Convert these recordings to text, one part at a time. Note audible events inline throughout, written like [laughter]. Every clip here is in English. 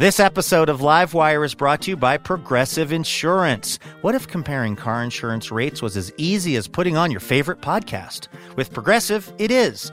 This episode of Livewire is brought to you by Progressive Insurance. What if comparing car insurance rates was as easy as putting on your favorite podcast? With Progressive, it is.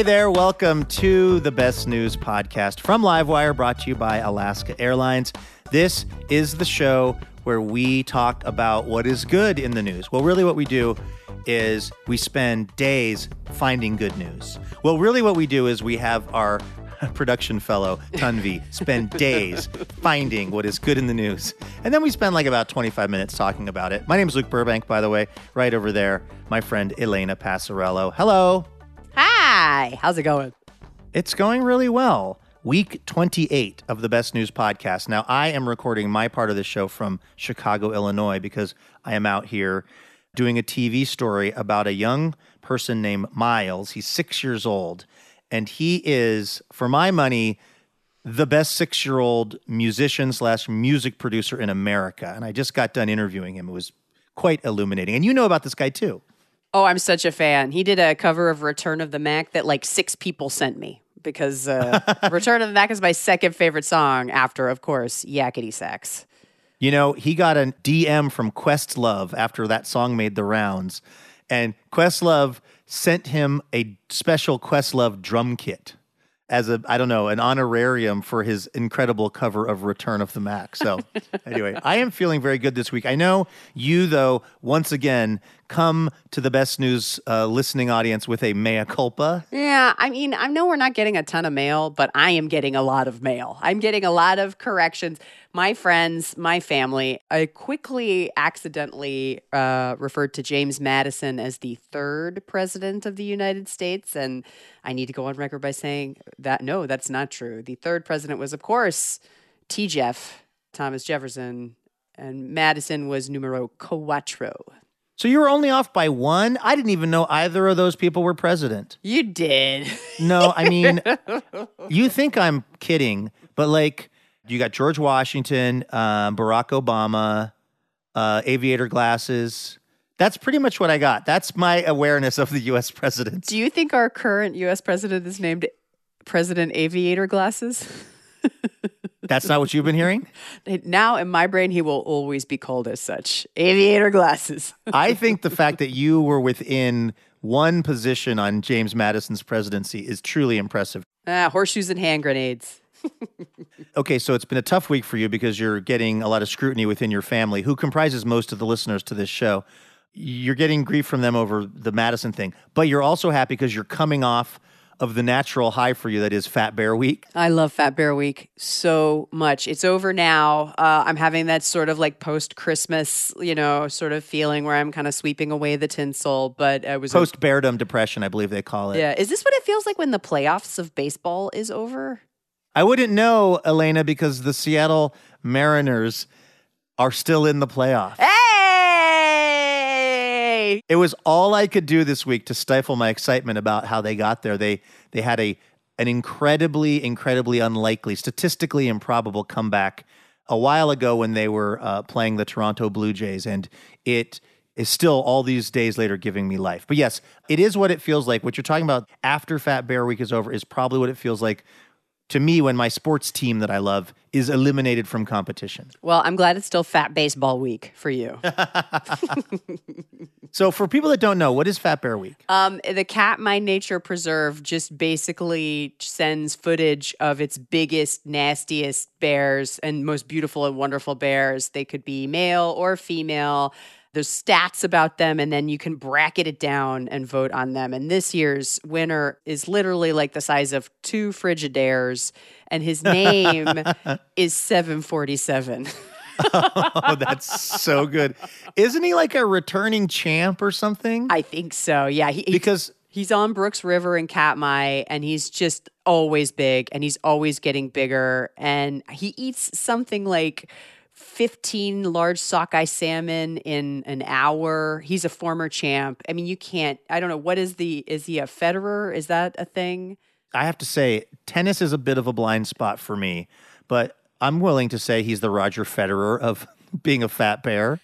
Hey there, welcome to the Best News Podcast from Livewire, brought to you by Alaska Airlines. This is the show where we talk about what is good in the news. Well, really, what we do is we spend days finding good news. Well, really, what we do is we have our [laughs] production fellow, Tunvi, spend days finding what is good in the news. And then we spend like about 25 minutes talking about it. My name is Luke Burbank, by the way, right over there, my friend Elena Passarello. Hello. Hi, how's it going? It's going really well. Week 28 of the Best News Podcast. Now, I am recording my part of the show from Chicago, Illinois, because I am out here doing a TV story about a young person named Miles. He's six years old, and he is, for my money, the best six year old musician slash music producer in America. And I just got done interviewing him. It was quite illuminating. And you know about this guy too. Oh, I'm such a fan. He did a cover of Return of the Mack that like six people sent me because uh, [laughs] Return of the Mack is my second favorite song after, of course, Yakety Sax. You know, he got a DM from Questlove after that song made the rounds, and Questlove sent him a special Questlove drum kit as a I don't know an honorarium for his incredible cover of Return of the Mack. So [laughs] anyway, I am feeling very good this week. I know you though once again come to the best news uh, listening audience with a mea culpa. Yeah, I mean I know we're not getting a ton of mail, but I am getting a lot of mail. I'm getting a lot of corrections. My friends, my family, I quickly accidentally uh, referred to James Madison as the third president of the United States, and I need to go on record by saying that no, that's not true. The third president was, of course, T. Jeff, Thomas Jefferson, and Madison was numero cuatro. So you were only off by one? I didn't even know either of those people were president. You did. No, I [laughs] mean, you think I'm kidding, but like, you got George Washington, um, Barack Obama, uh, aviator glasses. That's pretty much what I got. That's my awareness of the U.S. presidents. Do you think our current U.S. president is named President Aviator Glasses? [laughs] That's not what you've been hearing? [laughs] Now, in my brain, he will always be called as such Aviator Glasses. [laughs] I think the fact that you were within one position on James Madison's presidency is truly impressive. Ah, horseshoes and hand grenades. [laughs] okay, so it's been a tough week for you because you're getting a lot of scrutiny within your family, who comprises most of the listeners to this show. You're getting grief from them over the Madison thing, but you're also happy because you're coming off of the natural high for you that is Fat Bear Week. I love Fat Bear Week so much. It's over now. Uh, I'm having that sort of like post Christmas, you know, sort of feeling where I'm kind of sweeping away the tinsel. But it was post Beardom depression, I believe they call it. Yeah. Is this what it feels like when the playoffs of baseball is over? I wouldn't know, Elena, because the Seattle Mariners are still in the playoffs. Hey! It was all I could do this week to stifle my excitement about how they got there. They they had a an incredibly, incredibly unlikely, statistically improbable comeback a while ago when they were uh, playing the Toronto Blue Jays, and it is still all these days later giving me life. But yes, it is what it feels like. What you're talking about after Fat Bear Week is over is probably what it feels like to me when my sports team that I love is eliminated from competition. Well, I'm glad it's still Fat Baseball Week for you. [laughs] So for people that don't know, what is Fat Bear Week? Um, the Cat Katmai Nature Preserve just basically sends footage of its biggest, nastiest bears and most beautiful and wonderful bears. They could be male or female. There's stats about them, and then you can bracket it down and vote on them. And this year's winner is literally like the size of two Frigidaires, and his name [laughs] is 747. [laughs] oh, that's so good. Isn't he like a returning champ or something? I think so. Yeah. He, because He's on Brooks River in Katmai, and he's just always big, and he's always getting bigger. And he eats something like 15 large sockeye salmon in an hour. He's a former champ. I mean, you can't, I don't know, what is the, is he a Federer? Is that a thing? I have to say, tennis is a bit of a blind spot for me, but I'm willing to say he's the Roger Federer of being a fat bear.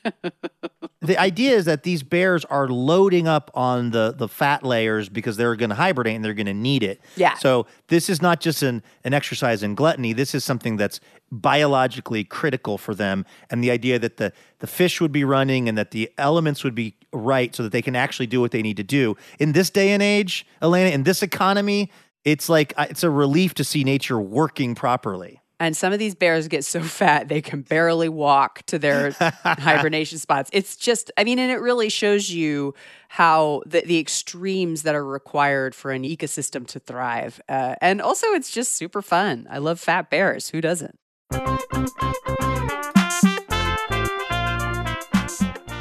the idea is that these bears are loading up on the the fat layers because they're going to hibernate and they're going to need it. Yeah. So this is not just an an exercise in gluttony. This is something that's biologically critical for them. And the idea that the the fish would be running and that the elements would be right so that they can actually do what they need to do in this day and age, Elena, in this economy. It's like uh, it's a relief to see nature working properly. And some of these bears get so [laughs] fat they can barely walk to their [laughs] hibernation spots. It's just, I mean, and it really shows you how the, the extremes that are required for an ecosystem to thrive. Uh, and also, it's just super fun. I love fat bears. Who doesn't?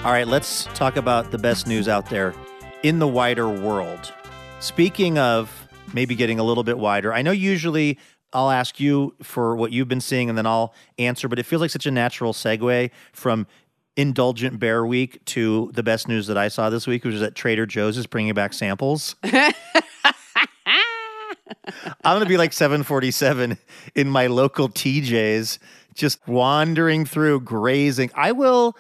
All right, let's talk about the best news out there in the wider world. Speaking of maybe getting a little bit wider, I know usually I'll ask you for what you've been seeing and then I'll answer, but it feels like such a natural segue from indulgent bear week to the best news that I saw this week, which is that Trader Joe's is bringing back samples. [laughs] I'm going to be like 747 in my local TJ's, just wandering through, grazing. I will,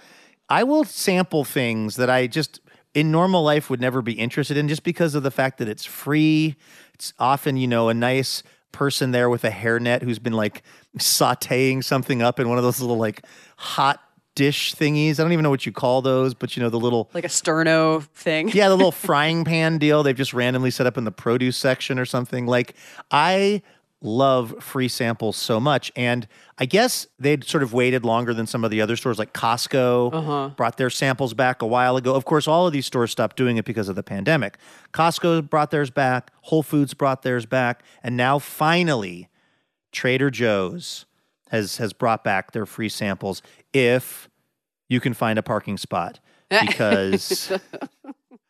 I will sample things that I just in normal life would never be interested in, just because of the fact that it's free. It's often, you know, a nice person there with a hairnet who's been like sauteing something up in one of those little like hot dish thingies. I don't even know what you call those, but you know the little Like a sterno thing. yeah, the little [laughs] frying pan deal they've just randomly set up in the produce section or something. Like I love free samples so much and I guess they'd sort of waited longer than some of the other stores like Costco uh-huh. brought their samples back a while ago. Of course, all of these stores stopped doing it because of the pandemic. Costco brought theirs back, Whole Foods brought theirs back, and now finally Trader Joe's has has brought back their free samples if you can find a parking spot [laughs] because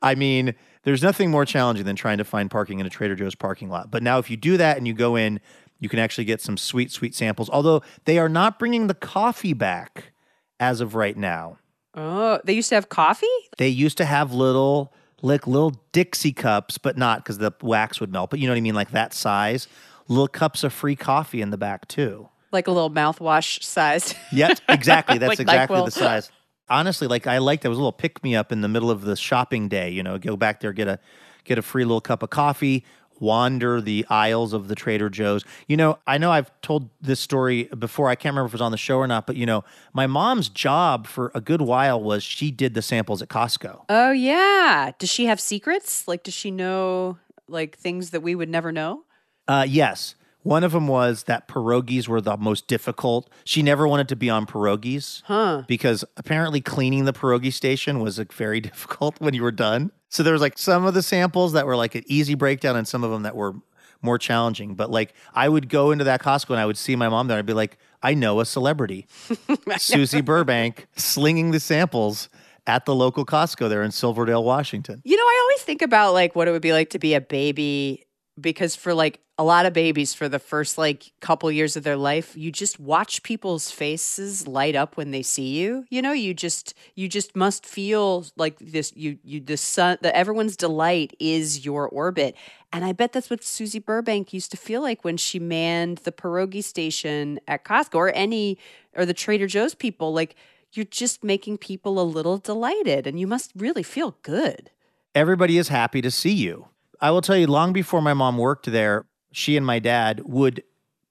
I mean, there's nothing more challenging than trying to find parking in a Trader Joe's parking lot. But now if you do that and you go in, you can actually get some sweet sweet samples. Although they are not bringing the coffee back as of right now. Oh, they used to have coffee? They used to have little like little Dixie cups, but not because the wax would melt. But you know what I mean, like that size. Little cups of free coffee in the back too. Like a little mouthwash size. Yep, exactly. [laughs] That's Like exactly NyQuil. the size. Honestly, like I liked that was a little pick me up in the middle of the shopping day. You know, go back there, get a get a free little cup of coffee, wander the aisles of the Trader Joe's. You know, I know I've told this story before. I can't remember if it was on the show or not, but you know, my mom's job for a good while was she did the samples at Costco. oh, yeah. Does she have secrets? Like, does she know like things that we would never know? Uh, yes. One of them was that pierogies were the most difficult. She never wanted to be on pierogies Huh. because apparently cleaning the pierogi station was like, very [laughs] difficult when you were done. So there was like some of the samples that were like an easy breakdown and some of them that were more challenging. But like I would go into that Costco and I would see my mom there. I'd be like, I know a celebrity, [laughs] Susie Burbank, slinging the samples at the local Costco there in Silverdale, Washington. You know, I always think about like what it would be like to be a baby because for like a lot of babies for the first like couple years of their life, you just watch people's faces light up when they see you. You know, you just you just must feel like this you you the sun the everyone's delight is your orbit. And I bet that's what Susie Burbank used to feel like when she manned the pierogi station at Costco or any or the Trader Joe's people like you're just making people a little delighted and you must really feel good. everybody is happy to see you. I will tell you, long before my mom worked there, she and my dad would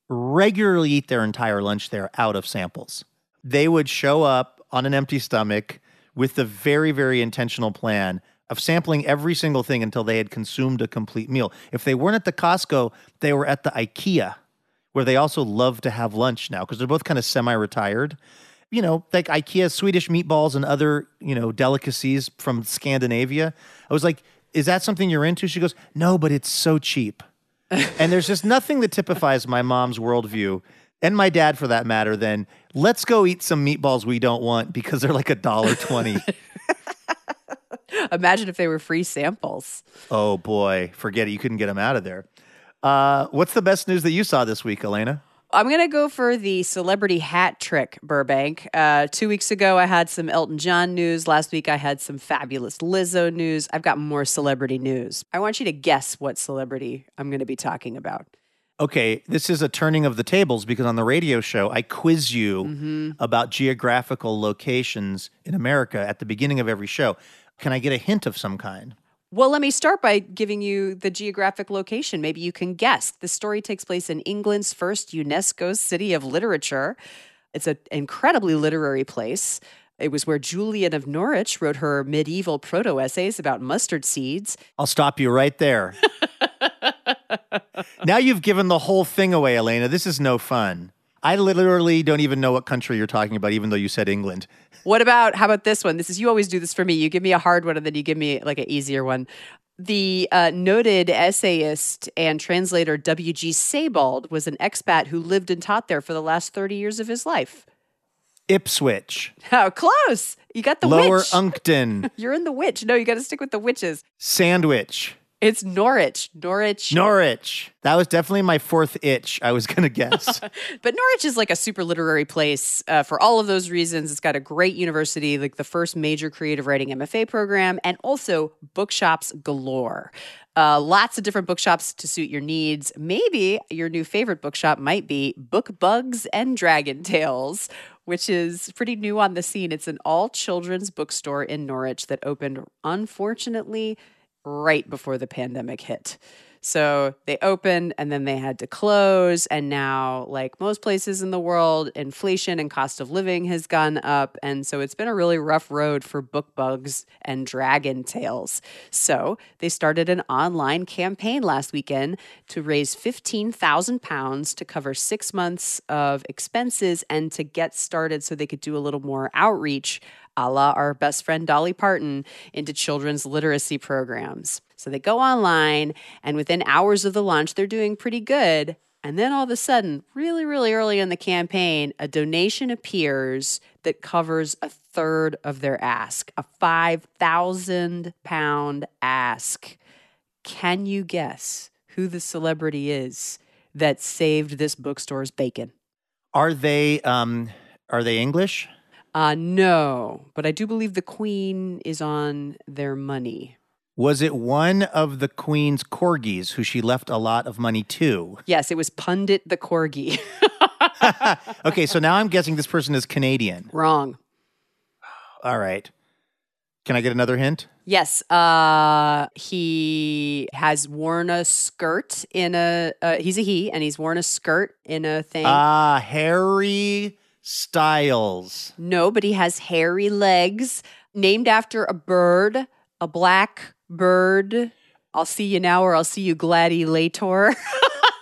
regularly eat their entire lunch there out of samples. They would show up on an empty stomach with the very, very intentional plan of sampling every single thing until they had consumed a complete meal. If they weren't at the Costco, they were at the IKEA, where they also love to have lunch now because they're both kind of semi retired. You know, like IKEA Swedish meatballs and other, you know, delicacies from Scandinavia. I was like, is that something you're into? She goes, no, but it's so cheap. [laughs] and there's just nothing that typifies my mom's worldview and my dad for that matter than let's go eat some meatballs we don't want because they're like a dollar twenty. [laughs] Imagine if they were free samples. oh boy, forget it. You couldn't get them out of there. Uh, what's the best news that you saw this week, Elena? I'm going to go for the celebrity hat trick, Burbank. Uh, two weeks ago, I had some Elton John news. Last week, I had some fabulous Lizzo news. I've got more celebrity news. I want you to guess what celebrity I'm going to be talking about. Okay, this is a turning of the tables because on the radio show, I quiz you about geographical locations in America at the beginning of every show. Can I get a hint of some kind? Well, let me start by giving you the geographic location. Maybe you can guess. The story takes place in England's first UNESCO city of literature. It's an incredibly literary place. It was where Julian of Norwich wrote her medieval proto essays about mustard seeds. I'll stop you right there. [laughs] now you've given the whole thing away, Elena. This is no fun. I literally don't even know what country you're talking about, even though you said England. What about how about this one? This is you always do this for me. You give me a hard one and then you give me like an easier one. The uh, noted essayist and translator W.G. Sebald was an expat who lived and taught there for the last 30 years of his life. Ipswich, How [laughs] close! You got the witch. Lower witch. Uncton, [laughs] You're in the witch. No, you got to stick with the witches. Sandwich, It's Norwich. Norwich. Norwich. That was definitely my fourth itch I was going to guess. [laughs] But Norwich is like a super literary place uh, for all of those reasons. It's got a great university, like the first major creative writing MFA program, and also bookshops galore. Uh, lots of different bookshops to suit your needs. Maybe your new favorite bookshop might be Book Bugs and Dragon Tales, which is pretty new on the scene. It's an all children's bookstore in Norwich that opened, unfortunately, right before the pandemic hit. So they opened and then they had to close. And now, like most places in the world, inflation and cost of living has gone up. And so it's been a really rough road for book bugs and dragon tales. So they started an online campaign last weekend to raise £15,000 to cover six months of expenses and to get started so they could do a little more outreach a la our best friend Dolly Parton, into children's literacy programs. So they go online, and within hours of the launch, they're doing pretty good. And then all of a sudden, really, really early in the campaign, a donation appears that covers a third of their ask, a 5,000 pound ask. Can you guess who the celebrity is that saved this bookstore's bacon? are they um are they English? Uh, no, but I do believe the queen is on their money. Was it one of the queen's corgis who she left a lot of money to? Yes, it was Pundit the Corgi. [laughs] [laughs] Okay, so now I'm guessing this person is Canadian. Wrong. All right. Can I get another hint? Yes, uh, he has worn a skirt in a. Uh, he's a he, and he's worn a skirt in a thing. Ah, Harry Styles. no, but he has hairy legs, named after a bird, a black bird. I'll see you now, or I'll see you gladiator.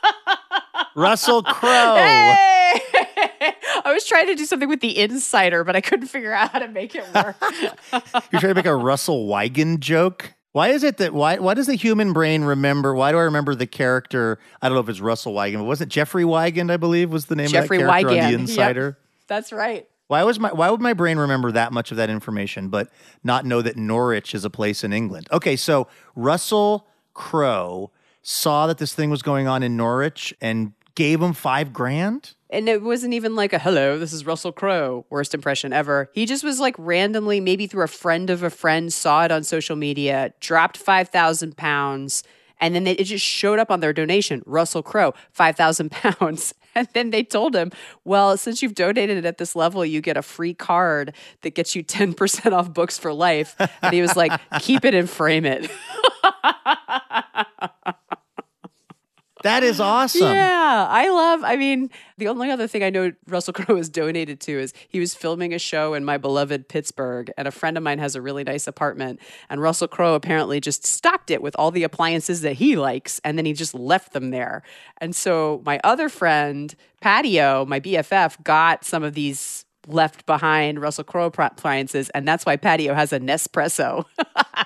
[laughs] Russell Crowe. Hey! [laughs] I was trying to do something with the insider, but I couldn't figure out how to make it work. [laughs] You're trying to make a Russell Wigand joke? Why is it that why why does the human brain remember why do I remember the character I don't know if it's Russell Wigand, but wasn't Jeffrey Wigand, I believe, was the name Jeffrey of that character on. The Yep. That's right. Why was my why would my brain remember that much of that information, but not know that Norwich is a place in England? Okay, so Russell Crowe saw that this thing was going on in Norwich and gave him five grand. And it wasn't even like a hello, this is Russell Crowe, worst impression ever. He just was like randomly, maybe through a friend of a friend, saw it on social media, dropped 5,000 pounds, and then it just showed up on their donation Russell Crowe, 5,000 [laughs] pounds. [laughs] And then they told him, well, since you've donated it at this level, you get a free card that gets you [laughs] 10% off books for life. And he was like, [laughs] keep it and frame it. That is awesome. Yeah, I love. I mean, the only other thing I know Russell [laughs] Crowe was donated to is he was filming a show in my beloved Pittsburgh, and a friend of mine has a really nice apartment, and Russell Crowe apparently just stocked it with all the appliances that he likes, and then he just left them there. And so my other friend, Patio, my BFF, got some of these left behind Russell Crowe appliances, and that's why Patio has a Nespresso.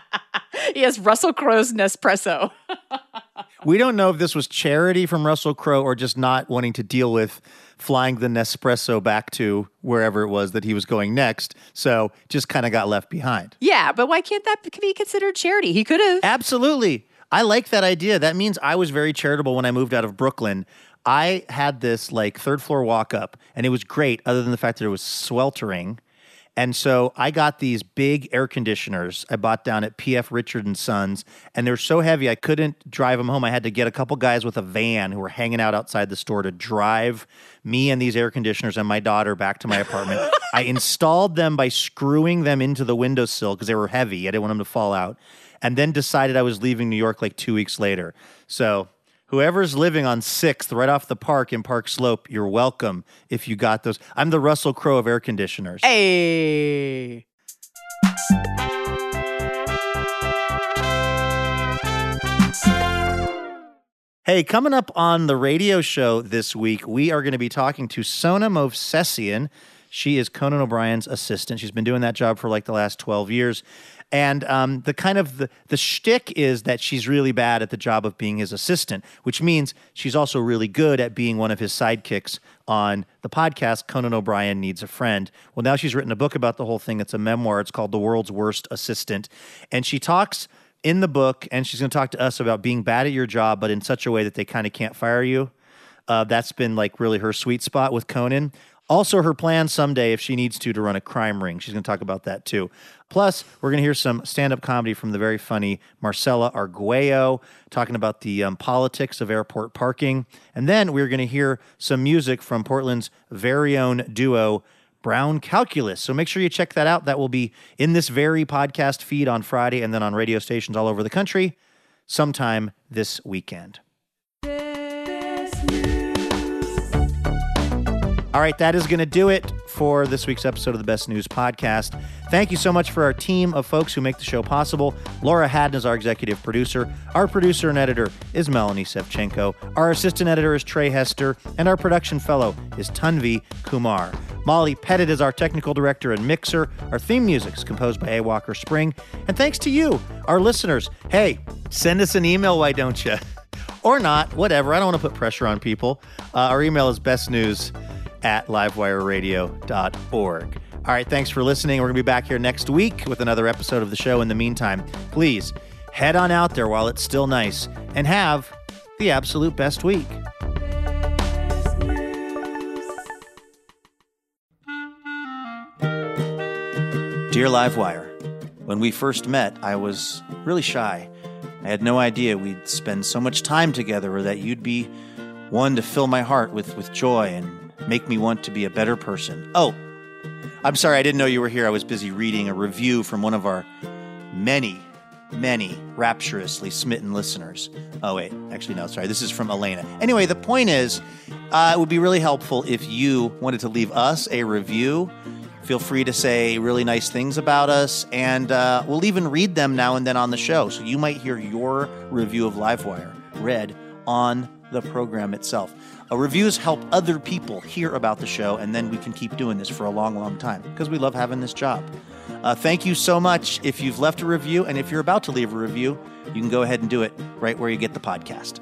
[laughs] he has Russell Crowe's Nespresso. [laughs] we don't know if this was charity from Russell Crowe or just not wanting to deal with flying the Nespresso back to wherever it was that he was going next. So just kind of got left behind. Yeah, but why can't that be considered charity? He could have. Absolutely. I like that idea. That means I was very charitable when I moved out of Brooklyn. I had this like third floor walk up, and it was great, other than the fact that it was sweltering. And so I got these big air conditioners I bought down at PC Richard and Sons, and they're so heavy I couldn't drive them home. I had to get a couple guys with a van who were hanging out outside the store to drive me and these air conditioners and my daughter back to my apartment. [laughs] I installed them by screwing them into the windowsill because they were heavy. I didn't want them to fall out. And then decided I was leaving New York like two weeks later. So Whoever's living on 6th, right off the park in Park Slope, you're welcome if you got those. I'm the Russell Crowe of air conditioners. Hey. Hey, coming up on the radio show this week, we are going to be talking to Sona Movsesian. She is Conan O'Brien's assistant. She's been doing that job for like the last 12 years. And um, the kind of the, the shtick is that she's really bad at the job of being his assistant, which means she's also really good at being one of his sidekicks on the podcast Conan O'Brien Needs a Friend. Well, now she's written a book about the whole thing. It's a memoir. It's called The World's Worst Assistant. And she talks in the book, and she's going to talk to us about being bad at your job, but in such a way that they kind of can't fire you. Uh, that's been like really her sweet spot with Conan. Also, her plan someday, if she needs to, to run a crime ring. She's going to talk about that too. Plus, we're going to hear some stand up comedy from the very funny Marcella Arguello talking about the um, politics of airport parking. And then we're going to hear some music from Portland's very own duo, Brown Calculus. So make sure you check that out. That will be in this very podcast feed on Friday and then on radio stations all over the country sometime this weekend. All right, that is going to do it for this week's episode of the Best News Podcast. Thank you so much for our team of folks who make the show possible. Laura Haddon is our executive producer. Our producer and editor is Melanie Sevcenko. Our assistant editor is Trey Hester. And our production fellow is Tunvi Kumar. Molly Pettit is our technical director and mixer. Our theme music is composed by A. Walker Spring. And thanks to you, our listeners. Hey, send us an email, why don't you? [laughs] or not, whatever. I don't want to put pressure on people. Uh, our email is bestnews at livewireradio.org. All right, thanks for listening. We're going to be back here next week with another episode of the show. In the meantime, please head on out there while it's still nice and have the absolute best week. Dear Livewire, when we first met, I was really shy. I had no idea we'd spend so much time together or that you'd be one to fill my heart with, with joy and make me want to be a better person. Oh, I'm sorry, I didn't know you were here. I was busy reading a review from one of our many, many rapturously smitten listeners. Oh, wait, actually, no, sorry. This is from Elena. Anyway, the point is, uh, it would be really helpful if you wanted to leave us a review. Feel free to say really nice things about us, and uh, we'll even read them now and then on the show. So you might hear your review of Livewire read on the program itself. Uh, reviews help other people hear about the show, and then we can keep doing this for a long, long time because we love having this job. Uh, thank you so much. If you've left a review, and if you're about to leave a review, you can go ahead and do it right where you get the podcast.